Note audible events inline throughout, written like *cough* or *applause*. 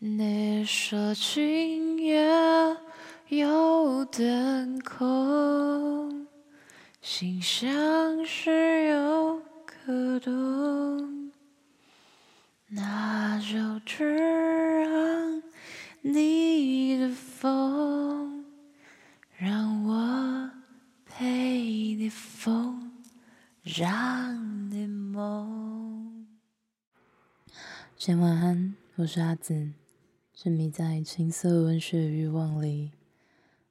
你说今夜有灯空，心像是有个洞，那就只让你的风，让我陪你疯，让你梦。先晚安，我是阿梓。沉迷在情色文学欲望里，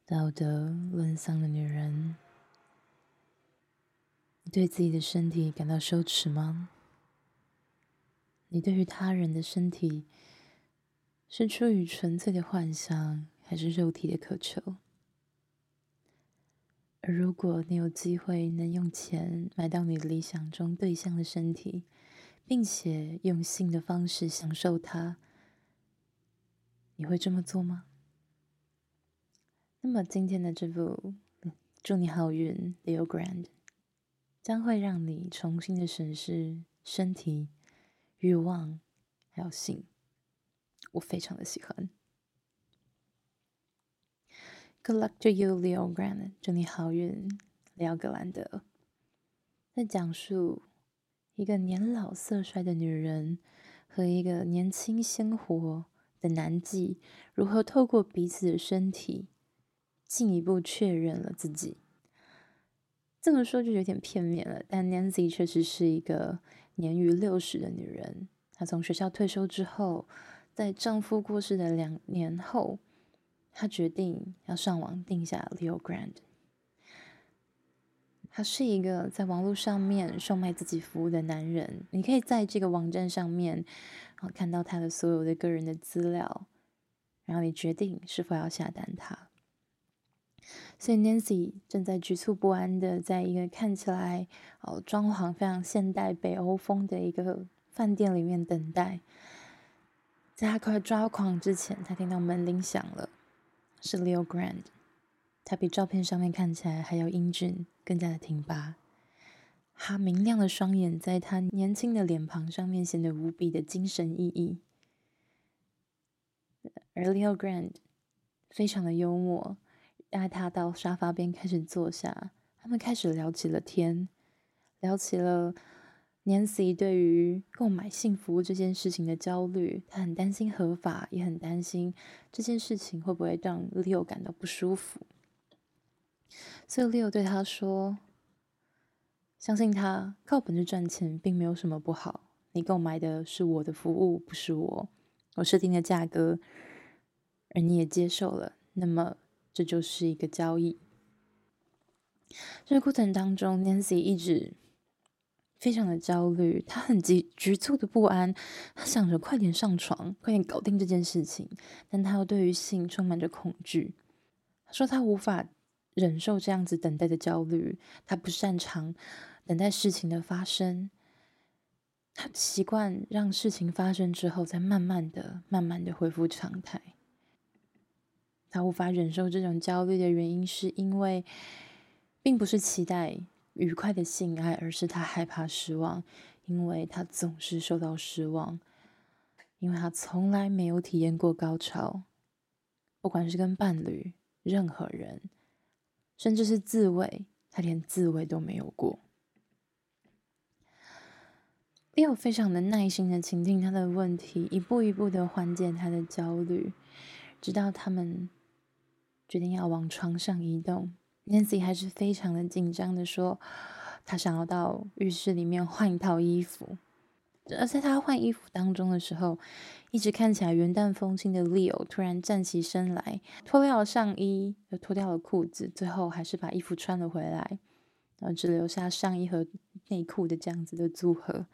道德沦丧的女人，你对自己的身体感到羞耻吗？你对于他人的身体是出于纯粹的幻想，还是肉体的渴求？而如果你有机会能用钱买到你理想中对象的身体，并且用性的方式享受它，你会这么做吗？那么今天的这部《祝你好运》Leo Grand 将会让你重新的审视身体、欲望还有性，我非常的喜欢。Good luck to you, Leo Grand，祝你好运，里奥格兰德。在讲述一个年老色衰的女人和一个年轻鲜活的男妓如何透过彼此的身体进一步确认了自己。这么说就有点片面了，但 Nancy 确实是一个年逾六十的女人。她从学校退休之后，在丈夫过世的两年后，她决定要上网订下 Leo Grand。他是一个在网络上面售卖自己服务的男人，你可以在这个网站上面。然后看到他的所有的个人的资料，然后你决定是否要下单他。所以 Nancy 正在局促不安的在一个看起来哦装潢非常现代北欧风的一个饭店里面等待。在他快抓狂之前，他听到门铃响了，是 Leo Grand，。他比照片上面看起来还要英俊，更加的挺拔。他明亮的双眼在他年轻的脸庞上面显得无比的精神奕奕，而 Leo Grand 非常的幽默，带他到沙发边开始坐下，他们开始聊起了天，聊起了 Nancy 对于购买性服务这件事情的焦虑，他很担心合法，也很担心这件事情会不会让 Leo 感到不舒服，所以 Leo 对他说。相信他靠本事赚钱，并没有什么不好。你购买的是我的服务，不是我。我设定的价格，而你也接受了，那么这就是一个交易。这个过程当中，Nancy 一直非常的焦虑，她很急局促的不安，她想着快点上床，快点搞定这件事情，但她又对于性充满着恐惧。她说她无法。忍受这样子等待的焦虑，他不擅长等待事情的发生，他习惯让事情发生之后再慢慢的、慢慢的恢复常态。他无法忍受这种焦虑的原因，是因为并不是期待愉快的性爱，而是他害怕失望，因为他总是受到失望，因为他从来没有体验过高潮，不管是跟伴侣、任何人。甚至是自慰，他连自慰都没有过。Leo 非常的耐心的倾听他的问题，一步一步的缓解他的焦虑，直到他们决定要往床上移动。Nancy 还是非常的紧张的说，他想要到浴室里面换一套衣服。而在他换衣服当中的时候，一直看起来云淡风轻的 Leo 突然站起身来，脱掉了上衣，又脱掉了裤子，最后还是把衣服穿了回来，然后只留下上衣和内裤的这样子的组合。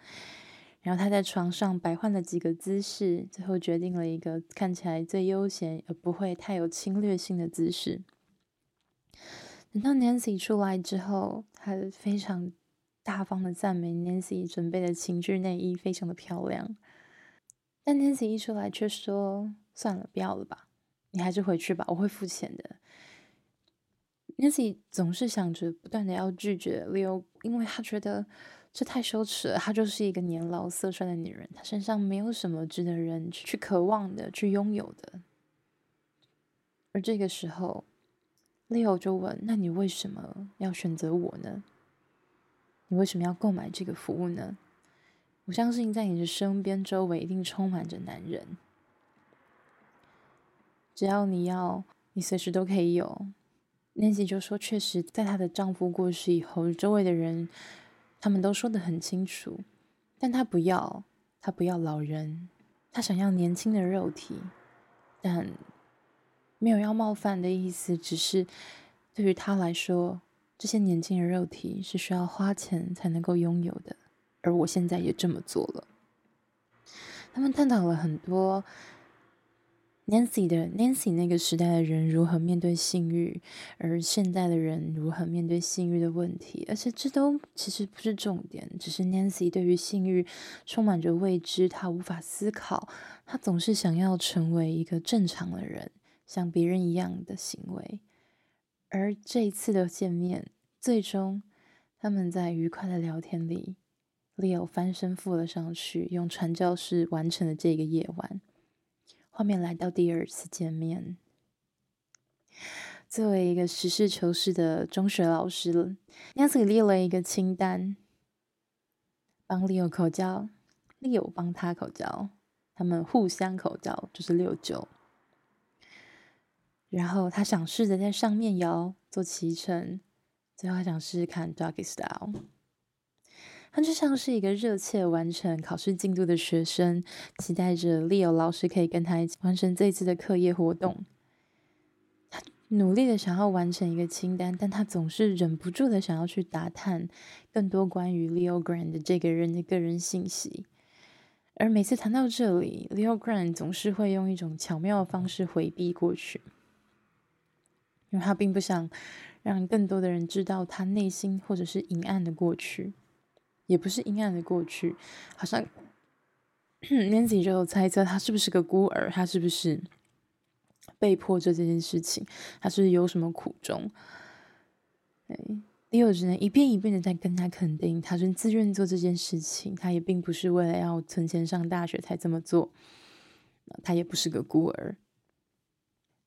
然后他在床上摆换了几个姿势，最后决定了一个看起来最悠闲而不会太有侵略性的姿势。等到 Nancy 出来之后，他非常。大方的赞美 Nancy 准备的情趣内衣非常的漂亮，但 Nancy 一出来却说：“算了，不要了吧，你还是回去吧，我会付钱的。” Nancy 总是想着不断的要拒绝 Leo，因为他觉得这太羞耻了。她就是一个年老色衰的女人，她身上没有什么值得人去渴望的、去拥有的。而这个时候，Leo 就问：“那你为什么要选择我呢？你为什么要购买这个服务呢？”我相信在你的身边、周围一定充满着男人，只要你要，你随时都可以有。Nancy 就说：“确实，在她的丈夫过世以后，周围的人他们都说得很清楚，但他不要，他不要老人，他想要年轻的肉体，但。”没有要冒犯的意思，只是对于他来说，这些年轻的肉体是需要花钱才能够拥有的，而我现在也这么做了。他们探讨了很多 Nancy 的 Nancy 那个时代的人如何面对性欲，而现代的人如何面对性欲的问题，而且这都其实不是重点，只是 Nancy 对于性欲充满着未知，她无法思考，她总是想要成为一个正常的人。像别人一样的行为，而这一次的见面，最终他们在愉快的聊天里，Leo 翻身附了上去，用传教士完成了这个夜晚。画面来到第二次见面，作为一个实事求是的中学老师，Nancy 列了一个清单，帮 Leo 口交，Leo 帮他口交，他们互相口交，就是六九。然后他想试着在上面摇做骑乘，最后他想试试看 Doggy Style。他就像是一个热切完成考试进度的学生，期待着 Leo 老师可以跟他一起完成这一次的课业活动。他努力的想要完成一个清单，但他总是忍不住的想要去打探更多关于 Leo Grand 这个人的个人信息。而每次谈到这里，Leo Grand 总是会用一种巧妙的方式回避过去。因为他并不想让更多的人知道他内心或者是阴暗的过去，也不是阴暗的过去，好像 *clears throat* Nancy 就猜测他是不是个孤儿，他是不是被迫做这件事情，他是有什么苦衷？哎，Leo 只能一遍一遍的在跟他肯定，他是自愿做这件事情，他也并不是为了要存钱上大学才这么做，他也不是个孤儿。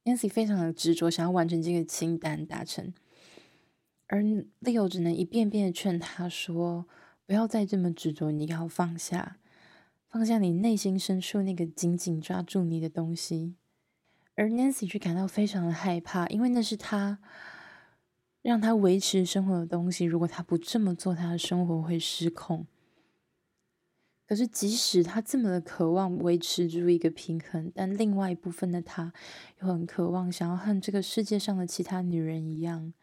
Nancy 非常的执着，想要完成这个清单达成，而 Leo 只能一遍遍的劝他说：“不要再这么执着，你要放下，放下你内心深处那个紧紧抓住你的东西。”而 Nancy 却感到非常的害怕，因为那是他让他维持生活的东西。如果他不这么做，他的生活会失控。可是，即使他这么的渴望维持住一个平衡，但另外一部分的他又很渴望想要和这个世界上的其他女人一样。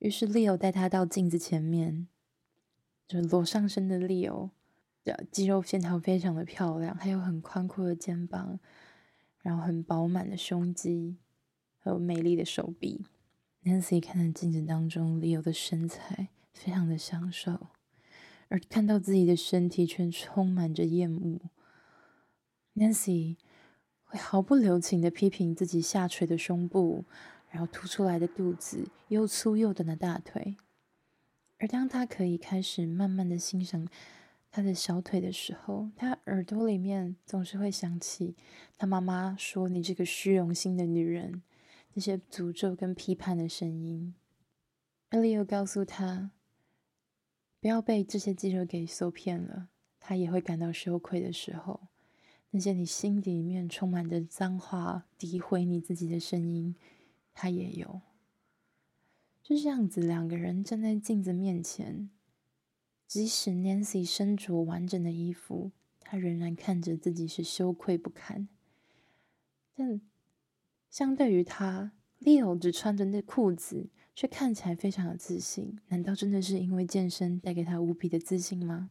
于是 Leo 带他到镜子前面，就是裸上身的 Leo，肌肉线条非常的漂亮，还有很宽阔的肩膀，然后很饱满的胸肌，还有美丽的手臂。Nancy 看着镜子当中 Leo 的身材，非常的享受。而看到自己的身体却充满着厌恶，Nancy 会毫不留情的批评自己下垂的胸部，然后凸出来的肚子，又粗又短的大腿。而当他可以开始慢慢的欣赏他的小腿的时候，他耳朵里面总是会想起他妈妈说：“你这个虚荣心的女人”，那些诅咒跟批判的声音。Leo 告诉他。不要被这些肌肉给受骗了，他也会感到羞愧的时候，那些你心底里面充满着脏话、诋毁你自己的声音，他也有。就这样子，两个人站在镜子面前，即使 Nancy 身着完整的衣服，她仍然看着自己是羞愧不堪。但相对于他，Leo 只穿着那裤子。却看起来非常的自信，难道真的是因为健身带给他无比的自信吗？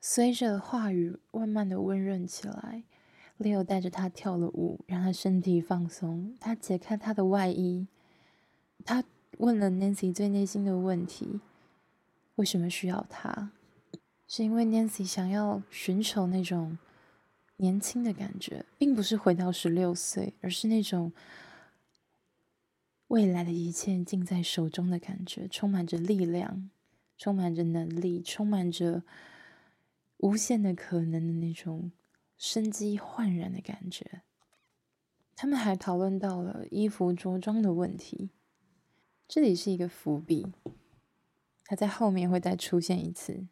随着话语慢慢的温润起来，Leo 带着他跳了舞，让他身体放松。他解开他的外衣，他问了 Nancy 最内心的问题：为什么需要他？是因为 Nancy 想要寻求那种年轻的感觉，并不是回到十六岁，而是那种。未来的一切尽在手中的感觉，充满着力量，充满着能力，充满着无限的可能的那种生机焕然的感觉。他们还讨论到了衣服着装的问题，这里是一个伏笔，他在后面会再出现一次。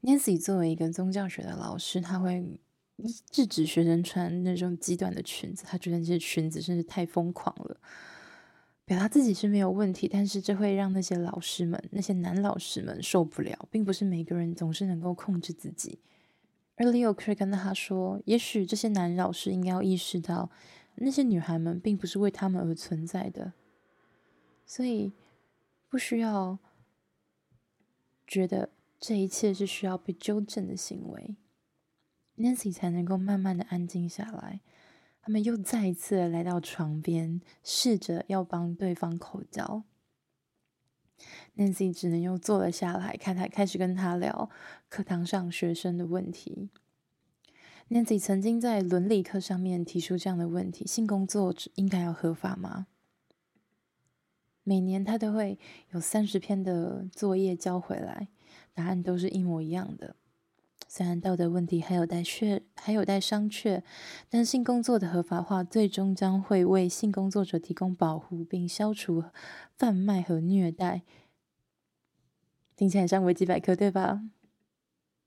Nancy 作为一个宗教学的老师，他会制止学生穿那种极短的裙子，他觉得这些裙子真是太疯狂了。表达自己是没有问题，但是这会让那些老师们、那些男老师们受不了，并不是每个人总是能够控制自己。而 Leo 可以跟他说：“也许这些男老师应该要意识到，那些女孩们并不是为他们而存在的，所以不需要觉得这一切是需要被纠正的行为。”Nancy 才能够慢慢的安静下来。他们又再一次来到床边，试着要帮对方口交。Nancy 只能又坐了下来，开台开始跟他聊课堂上学生的问题。Nancy 曾经在伦理课上面提出这样的问题：性工作应该要合法吗？每年他都会有三十篇的作业交回来，答案都是一模一样的。虽然道德问题还有待确，还有待商榷，但性工作的合法化最终将会为性工作者提供保护，并消除贩卖和虐待。听起来像维基百科，对吧？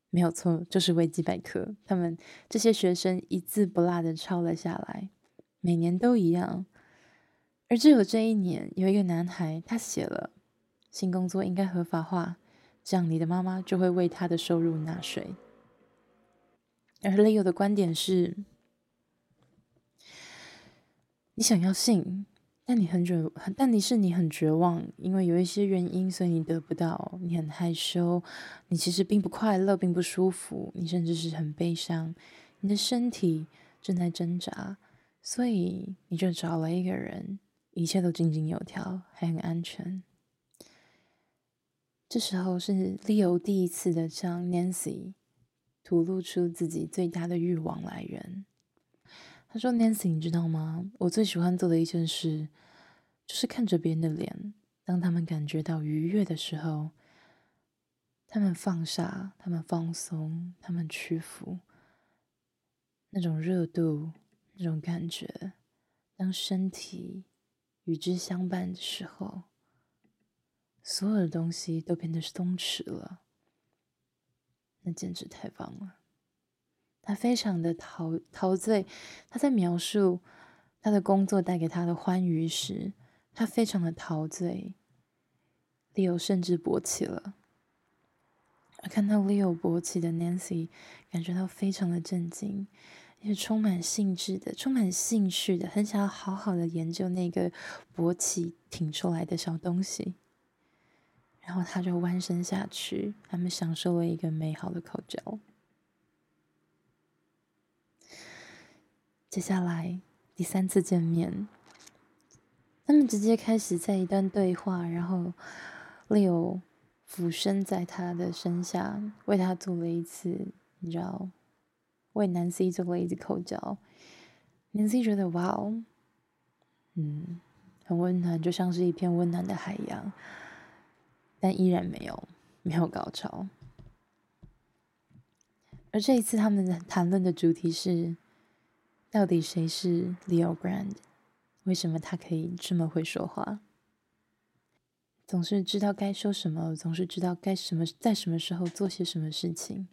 没有错，就是维基百科。他们这些学生一字不落的抄了下来，每年都一样。而只有这一年，有一个男孩，他写了性工作应该合法化，这样你的妈妈就会为他的收入纳税。而 Leo 的观点是：你想要信。但你很绝，但你是你很绝望，因为有一些原因，所以你得不到。你很害羞，你其实并不快乐，并不舒服，你甚至是很悲伤。你的身体正在挣扎，所以你就找了一个人，一切都井井有条，还很安全。这时候是 Leo 第一次的向 Nancy 吐露出自己最大的欲望来源。他说：“Nancy，你知道吗？我最喜欢做的一件事，就是看着别人的脸。当他们感觉到愉悦的时候，他们放下，他们放松，他们屈服。那种热度，那种感觉，当身体与之相伴的时候，所有的东西都变得松弛了。那简直太棒了。”他非常的陶陶醉，他在描述他的工作带给他的欢愉时，他非常的陶醉。Leo 甚至勃起了，而看到 Leo 勃起的 Nancy 感觉到非常的震惊，也充满兴致的、充满兴趣的，很想要好好的研究那个勃起挺出来的小东西。然后他就弯身下去，他们享受了一个美好的口交。接下来第三次见面，他们直接开始在一段对话，然后 Leo 俯身在他的身下，为他做了一次，你知道，为 Nancy 做了一次口交。Nancy 觉得哇哦，嗯，很温暖，就像是一片温暖的海洋，但依然没有没有高潮。而这一次他们谈论的主题是。到底谁是 Leo Grand？为什么他可以这么会说话？总是知道该说什么，总是知道该什么在什么时候做些什么事情。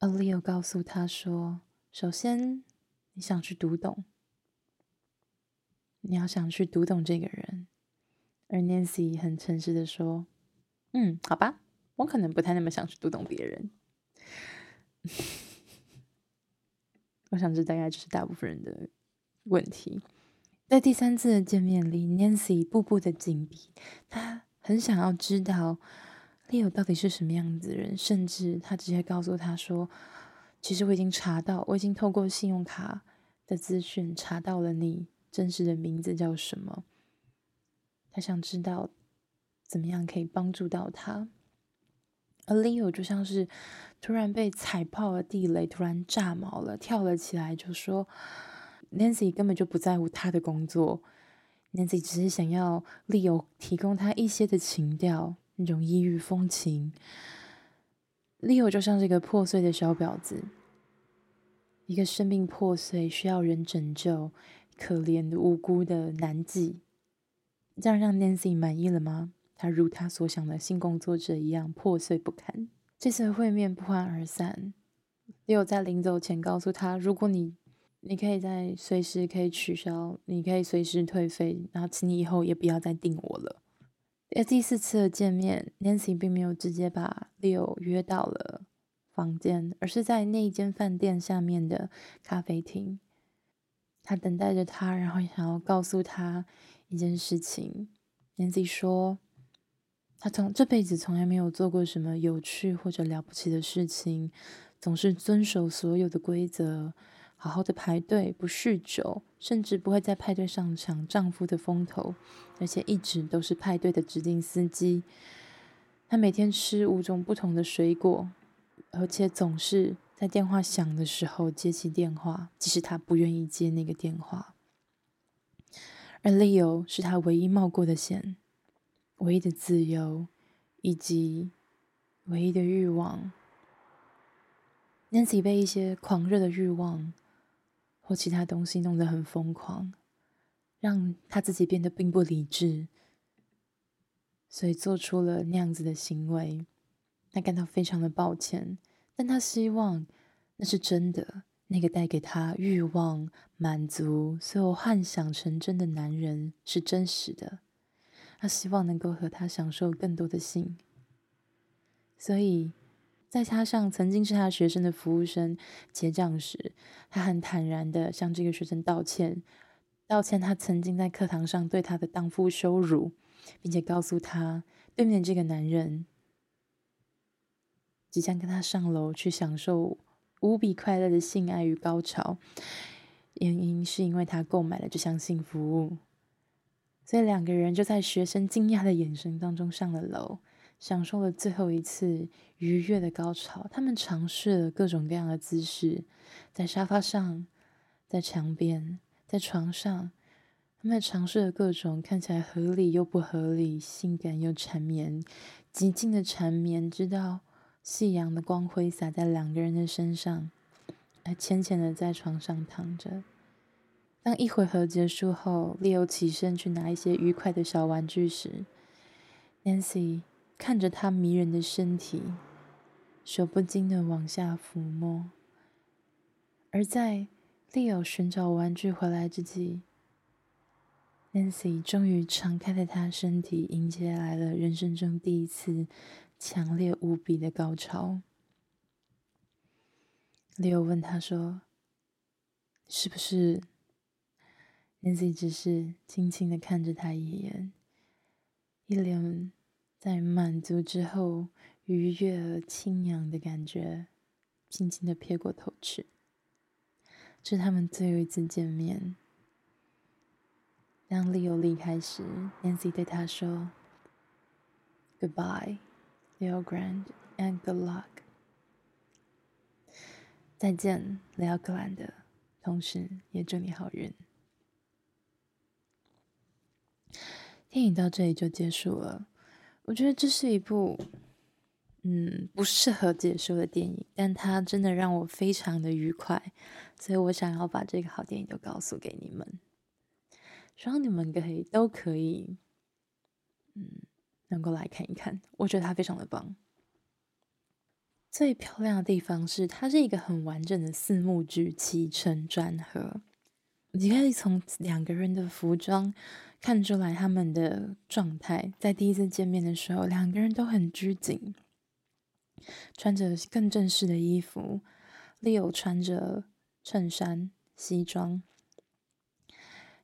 而 Leo 告诉他说：“首先，你想去读懂，你要想去读懂这个人。”而 Nancy 很诚实的说：“嗯，好吧，我可能不太那么想去读懂别人。*laughs* ”我想这大概就是大部分人的问题。在第三次的见面里，Nancy 步步的紧逼，她很想要知道 Leo 到底是什么样子的人，甚至她直接告诉他说：“其实我已经查到，我已经透过信用卡的资讯查到了你真实的名字叫什么。”他想知道怎么样可以帮助到他。而 Leo 就像是突然被踩爆了地雷，突然炸毛了，跳了起来，就说：“ Nancy 根本就不在乎他的工作，Nancy 只是想要 Leo 提供他一些的情调，那种异域风情。Leo 就像这个破碎的小婊子，一个生命破碎需要人拯救、可怜的无辜的男妓，这样让 Nancy 满意了吗？他如他所想的性工作者一样破碎不堪。这次会面不欢而散。Leo 在临走前告诉他：“如果你，你可以在随时可以取消，你可以随时退费，然后请你以后也不要再订我了。”而第四次的见面，Nancy 并没有直接把 Leo 约到了房间，而是在那一间饭店下面的咖啡厅。他等待着他，然后想要告诉他一件事情。Nancy 说。他从这辈子从来没有做过什么有趣或者了不起的事情，总是遵守所有的规则，好好的排队，不酗酒，甚至不会在派对上抢丈夫的风头，而且一直都是派对的指定司机。他每天吃五种不同的水果，而且总是在电话响的时候接起电话，即使他不愿意接那个电话。而 Leo 是他唯一冒过的险。唯一的自由，以及唯一的欲望。Nancy 被一些狂热的欲望或其他东西弄得很疯狂，让他自己变得并不理智，所以做出了那样子的行为。他感到非常的抱歉，但他希望那是真的。那个带给他欲望、满足、所有幻想成真的男人是真实的。他希望能够和他享受更多的性，所以在他上曾经是他学生的服务生结账时，他很坦然地向这个学生道歉，道歉他曾经在课堂上对他的荡妇羞辱，并且告诉他，对面这个男人即将跟他上楼去享受无比快乐的性爱与高潮，原因是因为他购买了这项性服务。所以两个人就在学生惊讶的眼神当中上了楼，享受了最后一次愉悦的高潮。他们尝试了各种各样的姿势，在沙发上，在墙边，在床上。他们尝试了各种看起来合理又不合理、性感又缠绵、极尽的缠绵，直到夕阳的光辉洒在两个人的身上，还浅浅的在床上躺着。当一回合结束后，Leo 起身去拿一些愉快的小玩具时，Nancy 看着他迷人的身体，手不禁的往下抚摸。而在 Leo 寻找玩具回来之际，Nancy 终于敞开了他身体，迎接来了人生中第一次强烈无比的高潮。Leo 问他说：“是不是？” Nancy 只是轻轻的看着他一眼，一脸在满足之后愉悦而清扬的感觉，轻轻的撇过头去。这是他们最后一次见面。当 Leo 离开时，Nancy 对他说：“Goodbye, Leo Grand and good luck。”再见，Leo Grande，同时也祝你好运。电影到这里就结束了。我觉得这是一部，嗯，不适合结束的电影，但它真的让我非常的愉快，所以我想要把这个好电影都告诉给你们，希望你们可以都可以，嗯，能够来看一看。我觉得它非常的棒。最漂亮的地方是，它是一个很完整的四幕剧，起承转合。你可以从两个人的服装。看出来他们的状态，在第一次见面的时候，两个人都很拘谨，穿着更正式的衣服。Leo 穿着衬衫、西装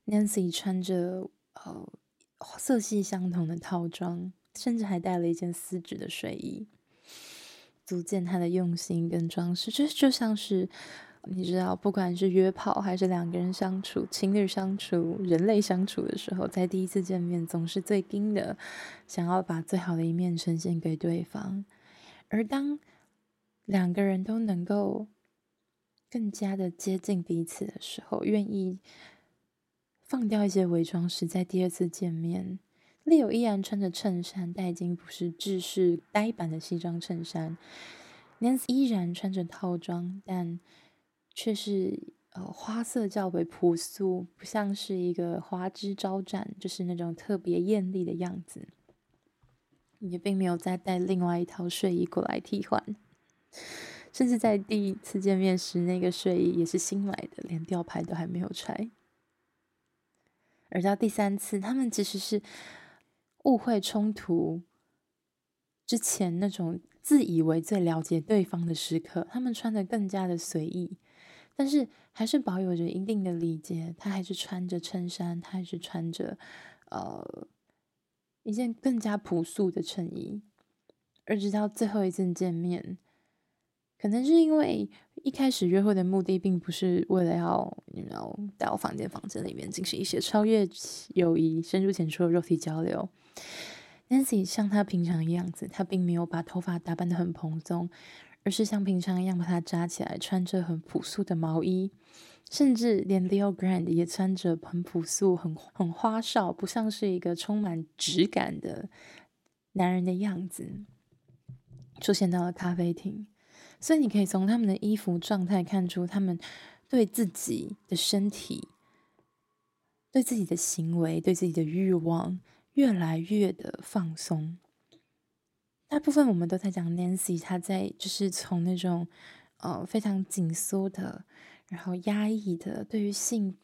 ，Nancy 穿着呃色系相同的套装，甚至还带了一件丝质的睡衣，足见他的用心跟装饰。这就，就像是。你知道，不管是约炮还是两个人相处、情侣相处、人类相处的时候，在第一次见面总是最硬的，想要把最好的一面呈现给对方。而当两个人都能够更加的接近彼此的时候，愿意放掉一些伪装，时在第二次见面，Leo 依然穿着衬衫，但已经不是制式呆板的西装衬衫；Nancy 依然穿着套装，但却是呃花色较为朴素，不像是一个花枝招展，就是那种特别艳丽的样子。也并没有再带另外一套睡衣过来替换。甚至在第一次见面时，那个睡衣也是新买的，连吊牌都还没有拆。而到第三次，他们其实是误会冲突之前那种自以为最了解对方的时刻，他们穿的更加的随意，但是还是保有着一定的礼节。他还是穿着衬衫，他还是穿着呃一件更加朴素的衬衣。而直到最后一次见面。可能是因为一开始约会的目的并不是为了要，你知道，到房间房间里面进行一些超越友谊、深入浅出的肉体交流。Nancy 像她平常一样子，她并没有把头发打扮得很蓬松，而是像平常一样把它扎起来，穿着很朴素的毛衣，甚至连 Leo Grand 也穿着很朴素、很很花哨，不像是一个充满质感的男人的样子，出现到了咖啡厅。所以你可以从他们的衣服状态看出，他们对自己的身体、对自己的行为、对自己的欲望越来越的放松。大部分我们都在讲 Nancy，她在就是从那种呃非常紧缩的，然后压抑的，对于性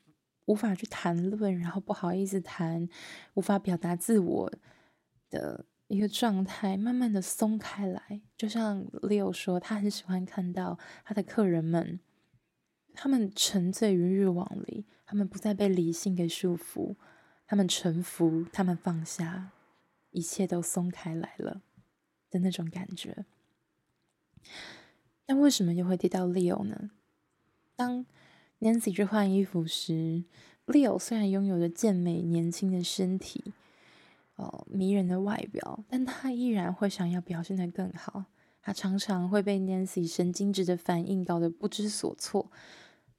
无法去谈论，然后不好意思谈，无法表达自我的。一个状态慢慢的松开来，就像 Leo 说，他很喜欢看到他的客人们，他们沉醉于欲望里，他们不再被理性给束缚，他们臣服，他们放下，一切都松开来了的那种感觉。但为什么又会提到 Leo 呢？当 Nancy 去换衣服时，Leo 虽然拥有着健美年轻的身体。哦，迷人的外表，但他依然会想要表现得更好。他常常会被 Nancy 神经质的反应搞得不知所措。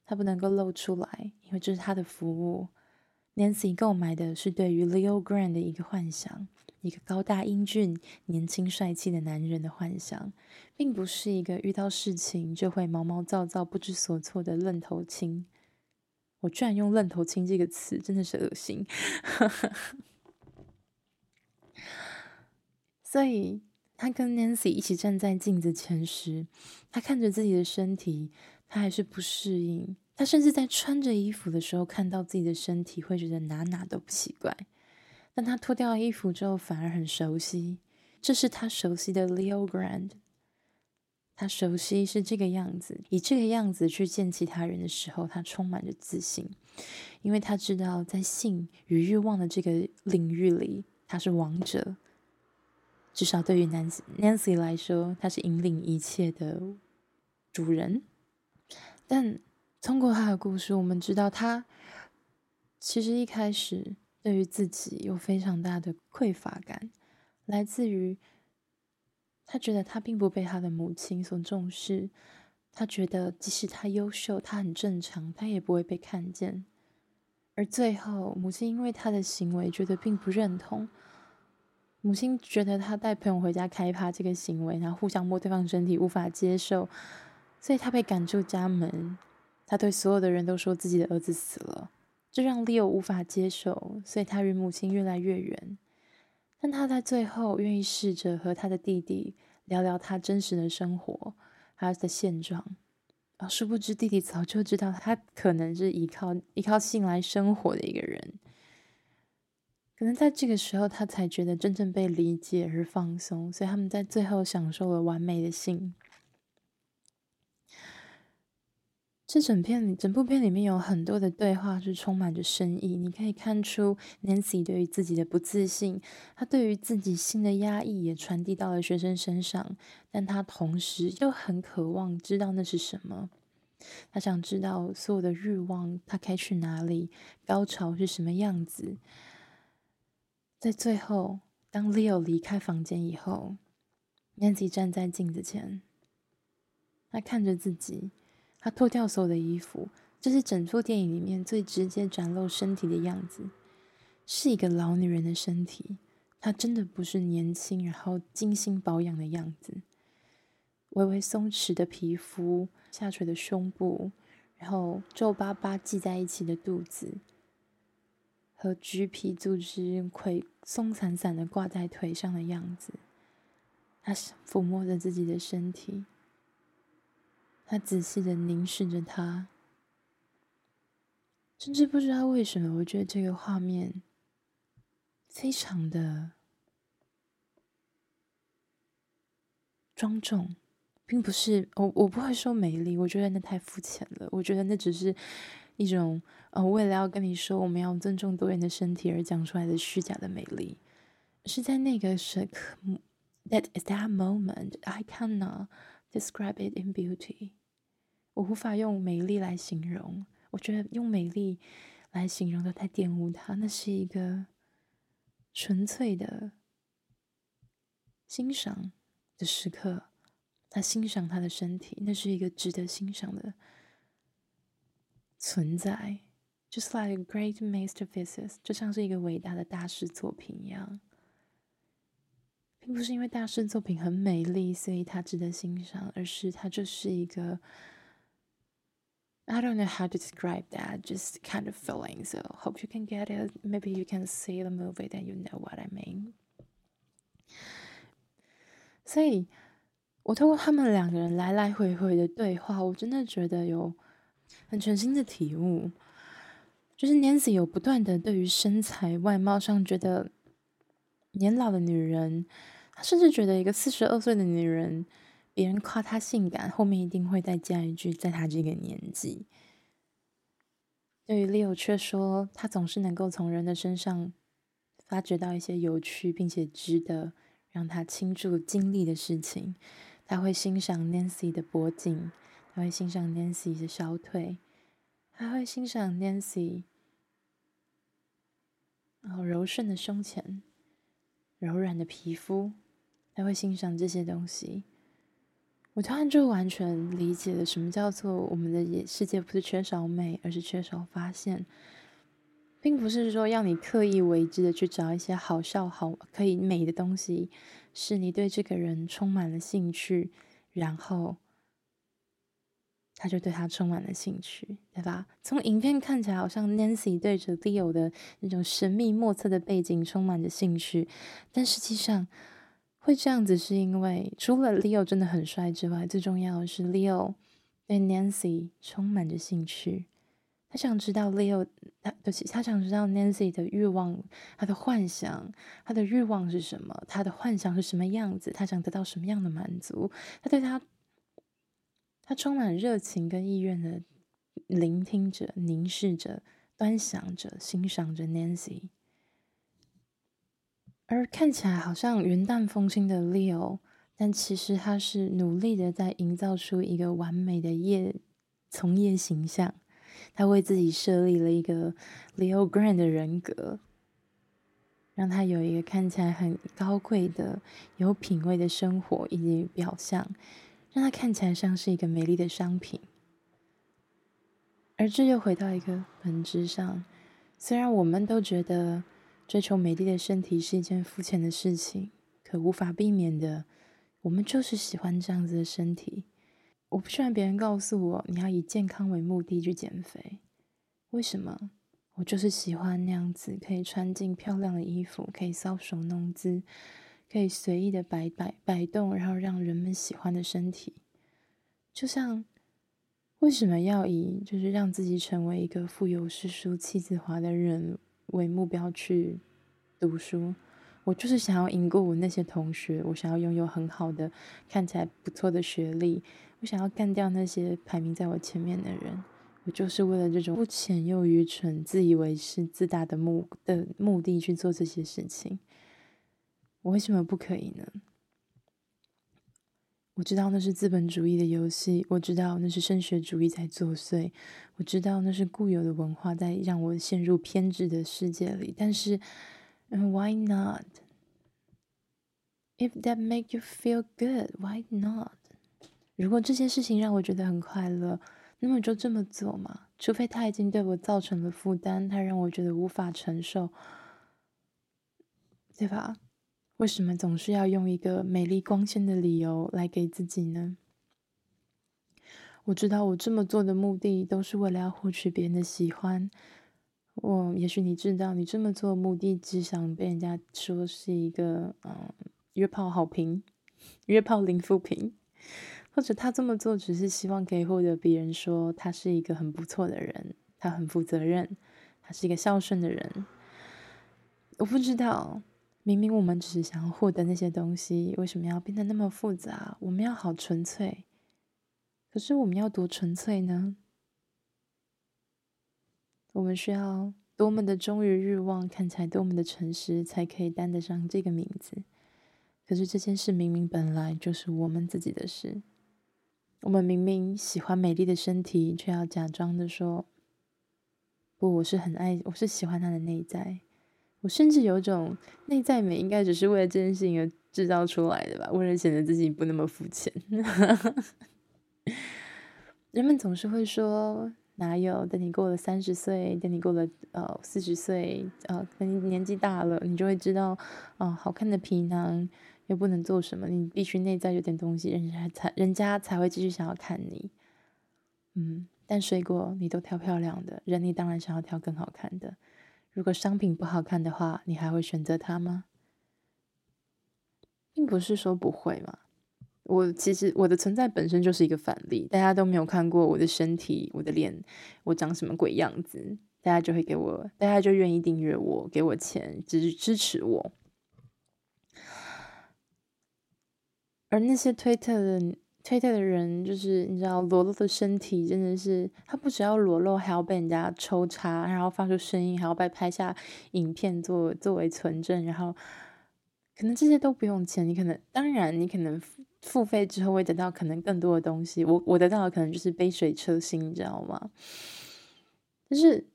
他不能够露出来，因为这是他的服务。Nancy 购买的是对于 Leo Grand 的一个幻想，一个高大英俊、年轻帅气的男人的幻想，并不是一个遇到事情就会毛毛躁躁、不知所措的愣头青。我居然用“愣头青”这个词，真的是恶心。所以，他跟 Nancy 一起站在镜子前时，他看着自己的身体，他还是不适应。他甚至在穿着衣服的时候，看到自己的身体，会觉得哪哪都不奇怪。但他脱掉衣服之后，反而很熟悉。这是他熟悉的 Leo Grand。他熟悉是这个样子，以这个样子去见其他人的时候，他充满着自信，因为他知道在性与欲望的这个领域里，他是王者。至少对于 Nancy Nancy 来说，他是引领一切的主人。但通过他的故事，我们知道他其实一开始对于自己有非常大的匮乏感，来自于他觉得他并不被他的母亲所重视。他觉得即使他优秀，他很正常，他也不会被看见。而最后，母亲因为他的行为觉得并不认同。母亲觉得他带朋友回家开趴这个行为，然后互相摸对方身体无法接受，所以他被赶出家门。他对所有的人都说自己的儿子死了，这让 Leo 无法接受，所以他与母亲越来越远。但他在最后愿意试着和他的弟弟聊聊他真实的生活，他的现状。而，殊不知弟弟早就知道他可能是依靠依靠性来生活的一个人。可能在这个时候，他才觉得真正被理解而放松，所以他们在最后享受了完美的性。这整片整部片里面有很多的对话是充满着深意，你可以看出 Nancy 对于自己的不自信，他对于自己性的压抑也传递到了学生身上，但他同时又很渴望知道那是什么，他想知道所有的欲望，他该去哪里，高潮是什么样子。在最后，当 Leo 离开房间以后，Nancy 站在镜子前，她看着自己，她脱掉所有的衣服，这是整部电影里面最直接展露身体的样子，是一个老女人的身体。她真的不是年轻然后精心保养的样子，微微松弛的皮肤，下垂的胸部，然后皱巴巴挤在一起的肚子，和橘皮组织溃松散散的挂在腿上的样子。他抚摸着自己的身体。他仔细的凝视着他，甚至不知道为什么，我觉得这个画面非常的庄重，并不是我我不会说美丽，我觉得那太肤浅了。我觉得那只是一种呃，为了要跟你说我们要尊重多元的身体而讲出来的虚假的美丽，是在那个时刻，that is that moment I cannot describe it in beauty。我无法用美丽来形容，我觉得用美丽来形容都太玷污它。那是一个纯粹的欣赏的时刻，他欣赏他的身体，那是一个值得欣赏的存在。Just like a great masterpiece，就像是一个伟大的大师作品一样，并不是因为大师作品很美丽，所以它值得欣赏，而是它就是一个。I don't know how to describe that, just kind of feeling. So hope you can get it. Maybe you can see the movie, then you know what I mean. 所以，我透过他们两个人来来回回的对话，我真的觉得有 很全新的体悟。就是 Nancy 有不断的对于身材外貌上觉得年老的女人，她甚至觉得一个四十二岁的女人。别人夸她性感，后面一定会再加一句“在她这个年纪”。对于 Leo 却说，他总是能够从人的身上发掘到一些有趣并且值得让他倾注精力的事情。他会欣赏 Nancy 的脖颈，他会欣赏 Nancy 的小腿，他会欣赏 Nancy 然后柔顺的胸前、柔软的皮肤，他会欣赏这些东西。我突然就完全理解了什么叫做我们的世界不是缺少美，而是缺少发现，并不是说要你刻意为之的去找一些好笑、好可以美的东西，是你对这个人充满了兴趣，然后他就对他充满了兴趣，对吧？从影片看起来，好像 Nancy 对着 Leo 的那种神秘莫测的背景充满着兴趣，但实际上。会这样子是因为除了 Leo 真的很帅之外，最重要的是 Leo 对 Nancy 充满着兴趣。他想知道 Leo，他对不起，他想知道 Nancy 的欲望，他的幻想，他的欲望是什么？他的幻想是什么样子？他想得到什么样的满足？他对他，他充满热情跟意愿的聆听着、凝视着、端详着、欣赏着 Nancy。而看起来好像云淡风轻的 Leo，但其实他是努力的在营造出一个完美的业从业形象。他为自己设立了一个 Leo Grand 的人格，让他有一个看起来很高贵的、有品味的生活以及表象，让它看起来像是一个美丽的商品。而这又回到一个本质上，虽然我们都觉得。追求美丽的身体是一件肤浅的事情，可无法避免的，我们就是喜欢这样子的身体。我不喜欢别人告诉我你要以健康为目的去减肥，为什么？我就是喜欢那样子，可以穿进漂亮的衣服，可以搔首弄姿，可以随意的摆摆摆动，然后让人们喜欢的身体。就像为什么要以就是让自己成为一个富有诗书气自华的人？为目标去读书，我就是想要赢过我那些同学，我想要拥有很好的、看起来不错的学历，我想要干掉那些排名在我前面的人，我就是为了这种不浅又愚蠢、自以为是、自大的目的目的去做这些事情。我为什么不可以呢？我知道那是资本主义的游戏，我知道那是升学主义在作祟，我知道那是固有的文化在让我陷入偏执的世界里。但是，Why not? If that make you feel good, why not? 如果这些事情让我觉得很快乐，那么就这么做嘛，除非他已经对我造成了负担，他让我觉得无法承受，对吧？为什么总是要用一个美丽光鲜的理由来给自己呢？我知道我这么做的目的都是为了要获取别人的喜欢。我也许你知道，你这么做的目的只想被人家说是一个嗯约炮好评，约炮零负评。或者他这么做只是希望可以获得别人说他是一个很不错的人，他很负责任，他是一个孝顺的人。我不知道，明明我们只是想要获得那些东西，为什么要变得那么复杂？我们要好纯粹，可是我们要多纯粹呢？我们需要多么的忠于欲望，看起来多么的诚实，才可以担得上这个名字？可是这件事明明本来就是我们自己的事。我们明明喜欢美丽的身体，却要假装的说：“不，我是很爱，我是喜欢它的内在。我甚至有种内在美，应该只是为了这件事情而制造出来的吧？为了显得自己不那么肤浅。*laughs* ”人们总是会说：“哪有？等你过了三十岁，等你过了呃四十岁，呃，等你年纪大了，你就会知道，啊、呃，好看的皮囊。”又不能做什么，你必须内在有点东西，人家才人家才会继续想要看你。嗯，但水果你都挑漂亮的，人你当然想要挑更好看的。如果商品不好看的话，你还会选择它吗？并不是说不会嘛。我其实我的存在本身就是一个反例，大家都没有看过我的身体、我的脸，我长什么鬼样子，大家就会给我，大家就愿意订阅我，给我钱，支支持我。而那些推特的推特的人，就是你知道，裸露的身体真的是，他不只要裸露，还要被人家抽插，然后发出声音，还要被拍下影片做作为存证，然后可能这些都不用钱，你可能当然你可能付费之后会得到可能更多的东西，我我得到的可能就是杯水车薪，你知道吗？就是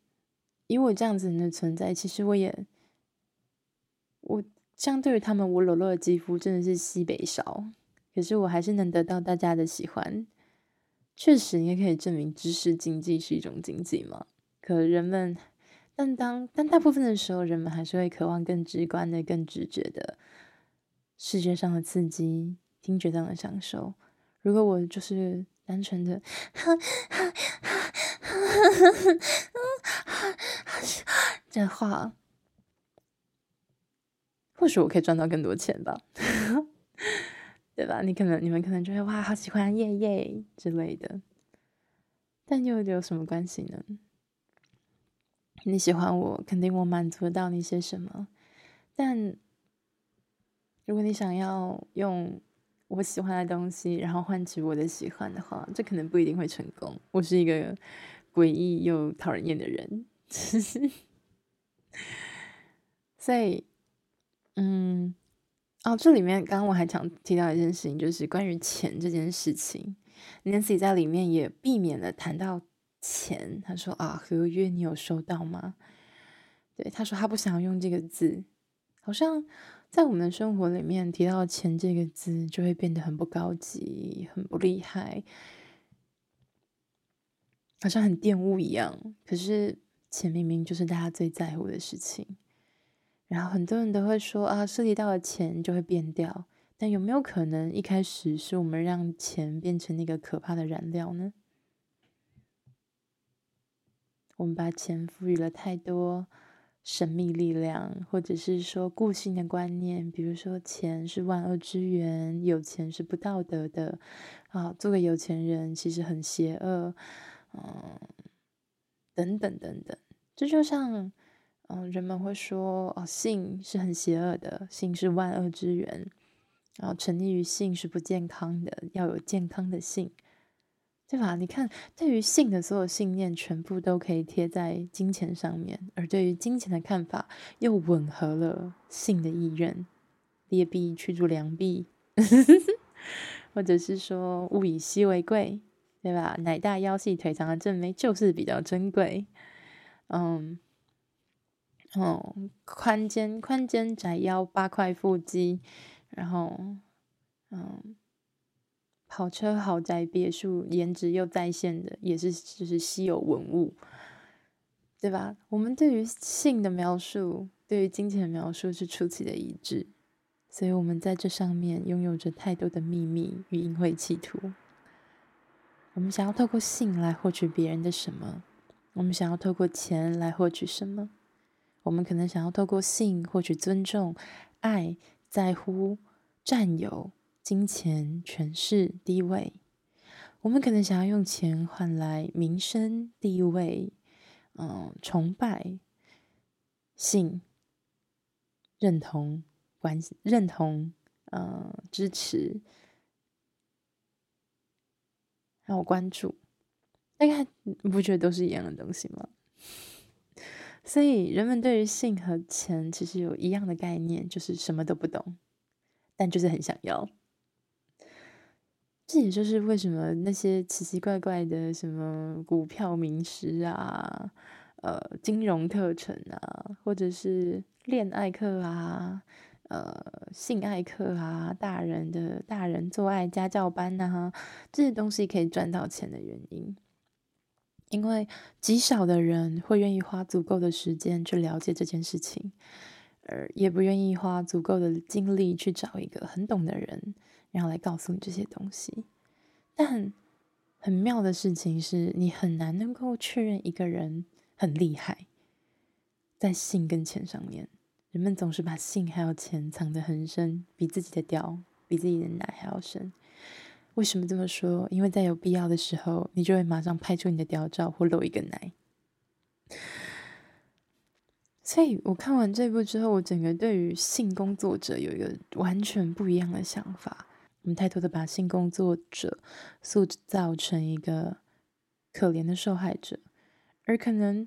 以我这样子人的存在，其实我也我相对于他们，我裸露的肌肤真的是西北少。可是我还是能得到大家的喜欢，确实也可以证明知识经济是一种经济嘛。可人们，但当但大部分的时候，人们还是会渴望更直观的、更直觉的视觉上的刺激、听觉上的享受。如果我就是单纯的，这话，或许我可以赚到更多钱吧。对吧？你可能、你们可能就会哇，好喜欢耶耶之类的，但又有什么关系呢？你喜欢我，肯定我满足得到你些什么。但如果你想要用我喜欢的东西，然后换取我的喜欢的话，这可能不一定会成功。我是一个诡异又讨人厌的人，*laughs* 所以，嗯。哦，这里面刚刚我还想提到一件事情，就是关于钱这件事情。Nancy 在里面也避免了谈到钱。他说：“啊，合约你有收到吗？”对，他说他不想要用这个字，好像在我们的生活里面提到钱这个字，就会变得很不高级、很不厉害，好像很玷污一样。可是钱明明就是大家最在乎的事情。然后很多人都会说啊，涉及到了钱就会变掉，但有没有可能一开始是我们让钱变成那个可怕的燃料呢？我们把钱赋予了太多神秘力量，或者是说固性的观念，比如说钱是万恶之源，有钱是不道德的啊，做个有钱人其实很邪恶，嗯，等等等等，这就像。嗯，人们会说哦，性是很邪恶的，性是万恶之源，然后沉溺于性是不健康的，要有健康的性，对吧？你看，对于性的所有信念，全部都可以贴在金钱上面，而对于金钱的看法，又吻合了性的意愿，劣币驱逐良币，*laughs* 或者是说物以稀为贵，对吧？奶大腰细腿长的正妹就是比较珍贵，嗯。哦，宽肩宽肩窄腰八块腹肌，然后嗯，跑车、豪宅、别墅，颜值又在线的，也是就是稀有文物，对吧？我们对于性的描述，对于金钱的描述是出奇的一致，所以我们在这上面拥有着太多的秘密与淫秽企图。我们想要透过性来获取别人的什么？我们想要透过钱来获取什么？我们可能想要透过性获取尊重、爱、在乎、占有。金钱、权势、地位，我们可能想要用钱换来名声、地位，嗯，崇拜、性、认同、关系、认同，嗯，支持，还有关注。大概不觉得都是一样的东西吗？所以，人们对于性和钱其实有一样的概念，就是什么都不懂，但就是很想要。这也就是为什么那些奇奇怪怪的什么股票名师啊，呃，金融课程啊，或者是恋爱课啊，呃，性爱课啊，大人的大人做爱家教班啊，这些东西可以赚到钱的原因，因为极少的人会愿意花足够的时间去了解这件事情，而也不愿意花足够的精力去找一个很懂的人。然后来告诉你这些东西，但很妙的事情是你很难能够确认一个人很厉害，在性跟钱上面，人们总是把性还有钱藏得很深，比自己的屌、比自己的奶还要深。为什么这么说？因为在有必要的时候，你就会马上拍出你的屌照或露一个奶。所以我看完这部之后，我整个对于性工作者有一个完全不一样的想法。我们太多的把性工作者塑造成一个可怜的受害者，而可能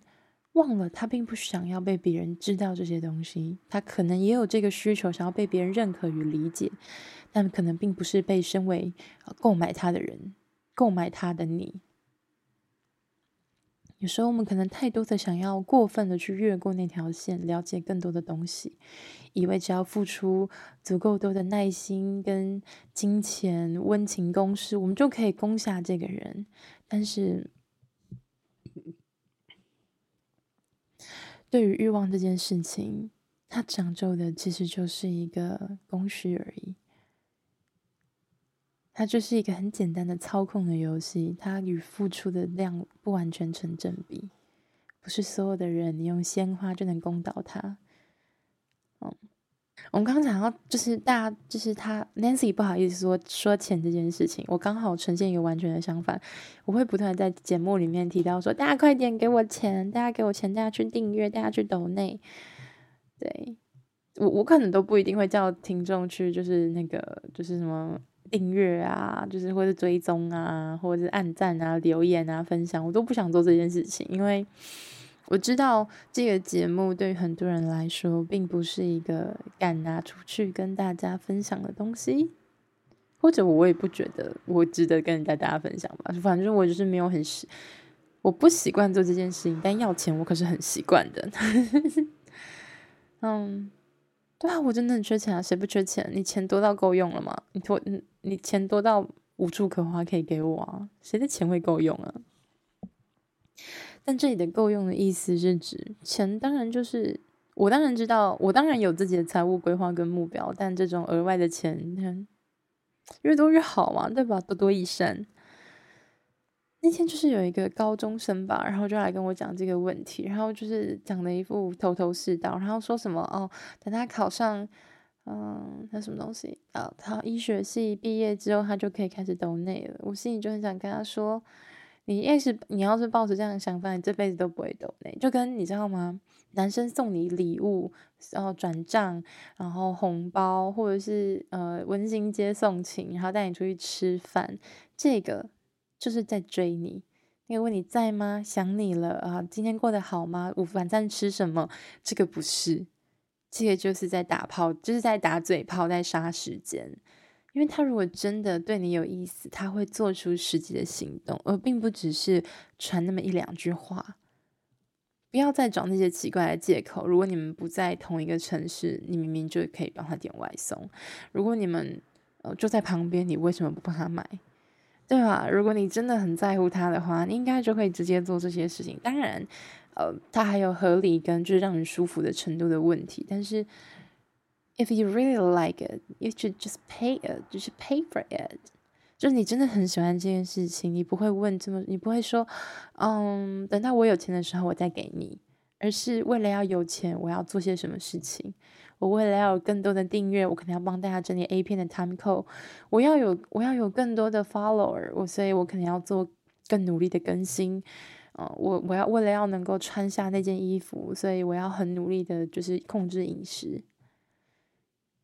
忘了他并不想要被别人知道这些东西，他可能也有这个需求，想要被别人认可与理解，但可能并不是被身为购买他的人，购买他的你。有时候我们可能太多的想要过分的去越过那条线，了解更多的东西，以为只要付出足够多的耐心跟金钱、温情攻势，我们就可以攻下这个人。但是，对于欲望这件事情，它讲究的其实就是一个供需而已。它就是一个很简单的操控的游戏，它与付出的量不完全成正比，不是所有的人你用鲜花就能攻倒他。嗯，我们刚刚讲到就是大家就是他 Nancy 不好意思说说钱这件事情，我刚好呈现一个完全的相反，我会不断在节目里面提到说，大家快点给我钱，大家给我钱，大家去订阅，大家去抖内。对，我我可能都不一定会叫听众去，就是那个就是什么。订阅啊，就是或者追踪啊，或者是按赞啊、留言啊、分享，我都不想做这件事情，因为我知道这个节目对于很多人来说，并不是一个敢拿出去跟大家分享的东西，或者我也不觉得我值得跟大家分享吧。反正我就是没有很习，我不习惯做这件事情，但要钱我可是很习惯的。*laughs* 嗯。对啊，我真的很缺钱啊！谁不缺钱？你钱多到够用了吗？你多，你钱多到无处可花，可以给我啊！谁的钱会够用啊？但这里的够用的意思是指钱，当然就是我当然知道，我当然有自己的财务规划跟目标，但这种额外的钱，越多越好嘛，对吧？多多益善。那天就是有一个高中生吧，然后就来跟我讲这个问题，然后就是讲了一副头头是道，然后说什么哦，等他考上，嗯，那什么东西啊？他医学系毕业之后，他就可以开始抖内了。我心里就很想跟他说，你要是你要是抱着这样的想法，你这辈子都不会抖嘞。就跟你知道吗？男生送你礼物，然后转账，然后红包，或者是呃温馨接送情，然后带你出去吃饭，这个。就是在追你，因为问你在吗？想你了啊！今天过得好吗？午晚餐吃什么？这个不是，这个就是在打炮，就是在打嘴炮，在杀时间。因为他如果真的对你有意思，他会做出实际的行动，而并不只是传那么一两句话。不要再找那些奇怪的借口。如果你们不在同一个城市，你明明就可以帮他点外送。如果你们呃就在旁边，你为什么不帮他买？对吧？如果你真的很在乎他的话，你应该就可以直接做这些事情。当然，呃，他还有合理跟就是让人舒服的程度的问题。但是，if you really like it, you should just pay it，就是 pay for it。就是你真的很喜欢这件事情，你不会问这么，你不会说，嗯，等到我有钱的时候我再给你，而是为了要有钱，我要做些什么事情。我为了要有更多的订阅，我可能要帮大家整理 A 片的 time code。我要有我要有更多的 follower，我所以，我可能要做更努力的更新。嗯、我我要为了要能够穿下那件衣服，所以我要很努力的，就是控制饮食。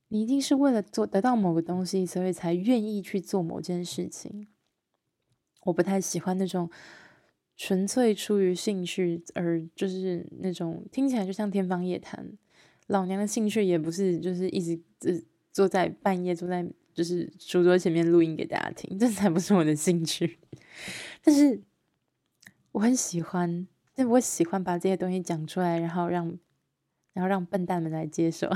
你一定是为了做得到某个东西，所以才愿意去做某件事情。我不太喜欢那种纯粹出于兴趣，而就是那种听起来就像天方夜谭。老娘的兴趣也不是，就是一直呃坐在半夜坐在就是书桌前面录音给大家听，这才不是我的兴趣。*laughs* 但是我很喜欢，但我喜欢把这些东西讲出来，然后让然后让笨蛋们来接受。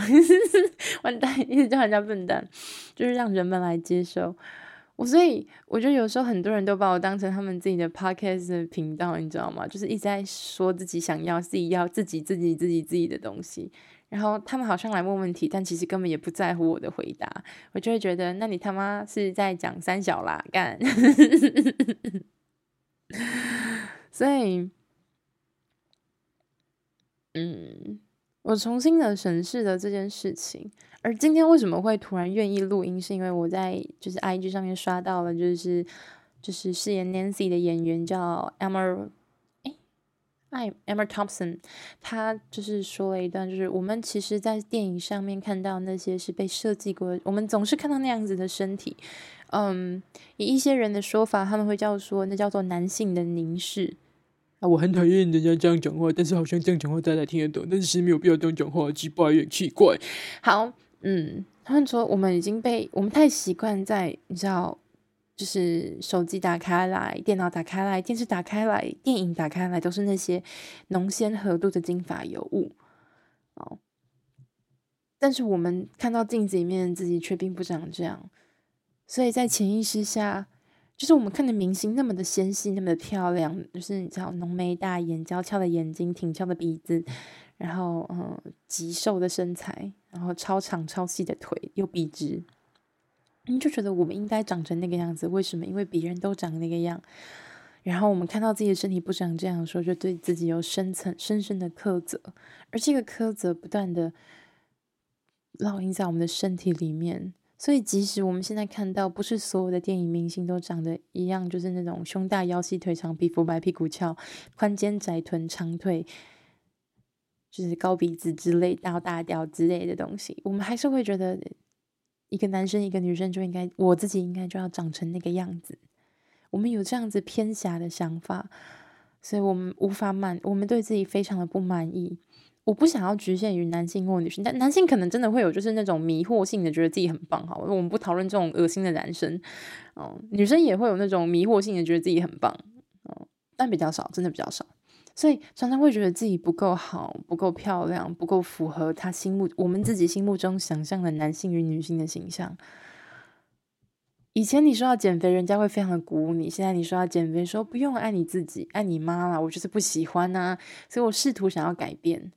*laughs* 完蛋，一直叫人家笨蛋，就是让人们来接受我。所以我觉得有时候很多人都把我当成他们自己的 podcast 的频道，你知道吗？就是一直在说自己想要、自己要、自己自己自己自己的东西。然后他们好像来问问题，但其实根本也不在乎我的回答，我就会觉得，那你他妈是在讲三小啦干。*laughs* 所以，嗯，我重新的审视了这件事情。而今天为什么会突然愿意录音，是因为我在就是 IG 上面刷到了，就是就是饰演 Nancy 的演员叫 Emma。哎，Emma Thompson，他就是说了一段，就是我们其实，在电影上面看到那些是被设计过的，我们总是看到那样子的身体。嗯，以一些人的说法，他们会叫说那叫做男性的凝视。啊，我很讨厌人家这样讲话，但是好像这样讲话大家听得懂，但是没有必要这样讲话，奇怪，有点奇怪。好，嗯，他们说我们已经被我们太习惯在，你知道。就是手机打开来，电脑打开来，电视打开来，电影打开来，都是那些浓鲜合度的金发尤物哦。但是我们看到镜子里面自己却并不长这样，所以在潜意识下，就是我们看的明星那么的纤细，那么的漂亮，就是你知道浓眉大眼、娇俏的眼睛、挺翘的鼻子，然后嗯极瘦的身材，然后超长超细的腿又笔直。你就觉得我们应该长成那个样子，为什么？因为别人都长那个样。然后我们看到自己的身体不长这样的时候，就对自己有深层、深深的苛责，而这个苛责不断的烙印在我们的身体里面。所以，即使我们现在看到，不是所有的电影明星都长得一样，就是那种胸大、腰细、腿长、皮肤白、屁股翘、宽肩窄臀、长腿，就是高鼻子之类、大大调之类的东西，我们还是会觉得。一个男生，一个女生就应该，我自己应该就要长成那个样子。我们有这样子偏狭的想法，所以我们无法满，我们对自己非常的不满意。我不想要局限于男性或女性，但男性可能真的会有，就是那种迷惑性的，觉得自己很棒。好，我们不讨论这种恶心的男生。哦，女生也会有那种迷惑性的，觉得自己很棒。哦，但比较少，真的比较少。所以常常会觉得自己不够好，不够漂亮，不够符合他心目我们自己心目中想象的男性与女性的形象。以前你说要减肥，人家会非常的鼓舞你；现在你说要减肥，说不用爱你自己，爱你妈啦，我就是不喜欢呐。所以我试图想要改变，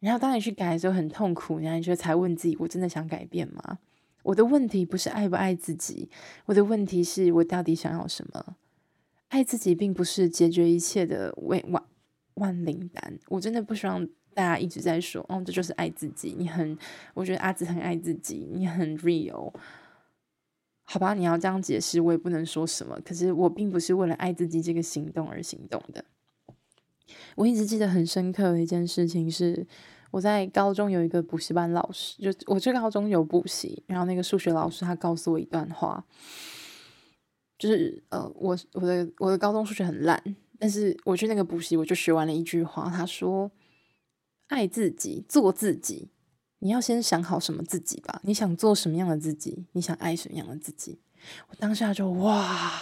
然后当你去改的时候很痛苦，然后你就才问自己：我真的想改变吗？我的问题不是爱不爱自己，我的问题是我到底想要什么？爱自己并不是解决一切的为万。万灵丹，我真的不希望大家一直在说，哦，这就是爱自己。你很，我觉得阿紫很爱自己，你很 real，好吧？你要这样解释，我也不能说什么。可是我并不是为了爱自己这个行动而行动的。我一直记得很深刻的一件事情是，我在高中有一个补习班老师，就我这高中有补习，然后那个数学老师他告诉我一段话，就是呃，我我的我的高中数学很烂。但是我去那个补习，我就学完了一句话。他说：“爱自己，做自己。你要先想好什么自己吧。你想做什么样的自己？你想爱什么样的自己？”我当下就哇，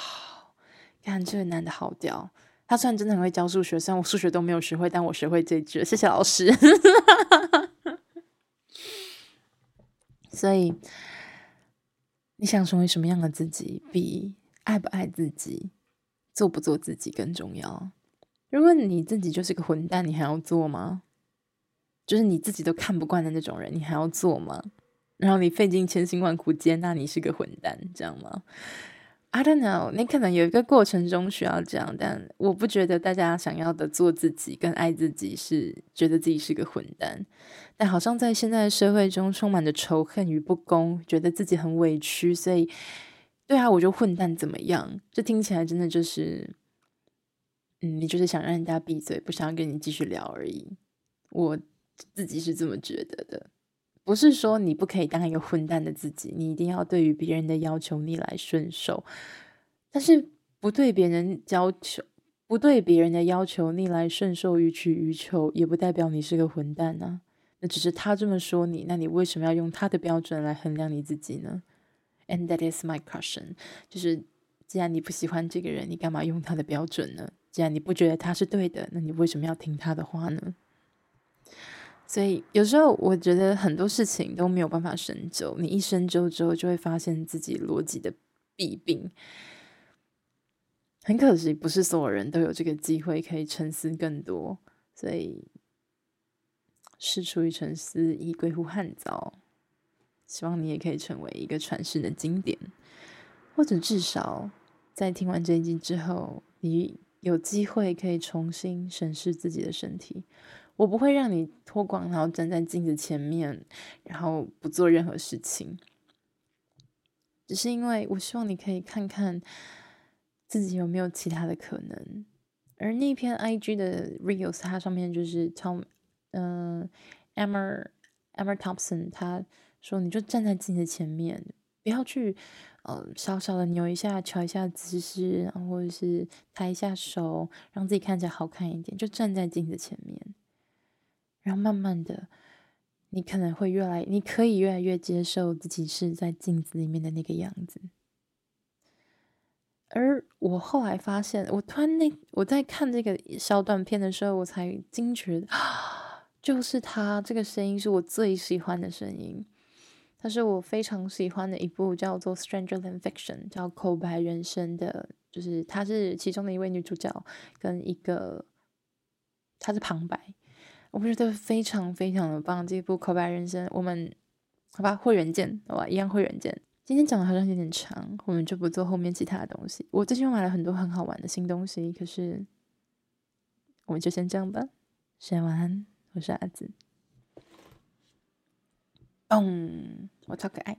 看这个男的好屌。他虽然真的很会教数学，虽然我数学都没有学会，但我学会这句。谢谢老师。*laughs* 所以，你想成为什么样的自己，比爱不爱自己，做不做自己更重要。如果你自己就是个混蛋，你还要做吗？就是你自己都看不惯的那种人，你还要做吗？然后你费尽千辛万苦接纳你是个混蛋，这样吗？I don't know，你可能有一个过程中需要这样，但我不觉得大家想要的做自己跟爱自己是觉得自己是个混蛋，但好像在现在的社会中充满着仇恨与不公，觉得自己很委屈，所以对啊，我就混蛋怎么样？这听起来真的就是，嗯，你就是想让人家闭嘴，不想要跟你继续聊而已。我自己是这么觉得的。不是说你不可以当一个混蛋的自己，你一定要对于别人的要求逆来顺受，但是不对别人要求，不对别人的要求逆来顺受，予取予求，也不代表你是个混蛋啊。那只是他这么说你，那你为什么要用他的标准来衡量你自己呢？And that is my question，就是既然你不喜欢这个人，你干嘛用他的标准呢？既然你不觉得他是对的，那你为什么要听他的话呢？所以有时候我觉得很多事情都没有办法深究，你一深究之后，就会发现自己逻辑的弊病。很可惜，不是所有人都有这个机会可以沉思更多。所以，事出于沉思，宜归乎汉早。希望你也可以成为一个传世的经典，或者至少在听完这一集之后，你有机会可以重新审视自己的身体。我不会让你脱光，然后站在镜子前面，然后不做任何事情。只是因为我希望你可以看看自己有没有其他的可能。而那篇 IG 的 Reels，它上面就是 Tom，嗯，Emma Emma Thompson，他说你就站在镜子前面，不要去呃小小的扭一下、调一下姿势，然后或者是抬一下手，让自己看起来好看一点，就站在镜子前面。然后慢慢的，你可能会越来，你可以越来越接受自己是在镜子里面的那个样子。而我后来发现，我突然那我在看这个小短片的时候，我才惊觉啊，*gasps* 就是他这个声音是我最喜欢的声音，它是我非常喜欢的一部叫做《Stranger Than Fiction》叫《口白人生》的，就是她是其中的一位女主角，跟一个她是旁白。我觉得非常非常的棒，这一部《口白人生》，我们好吧，会员见，好吧，一样会员见。今天讲的好像有点长，我们就不做后面其他的东西。我最近又买了很多很好玩的新东西，可是我们就先这样吧。先晚安，我是阿紫。嗯，我超可爱。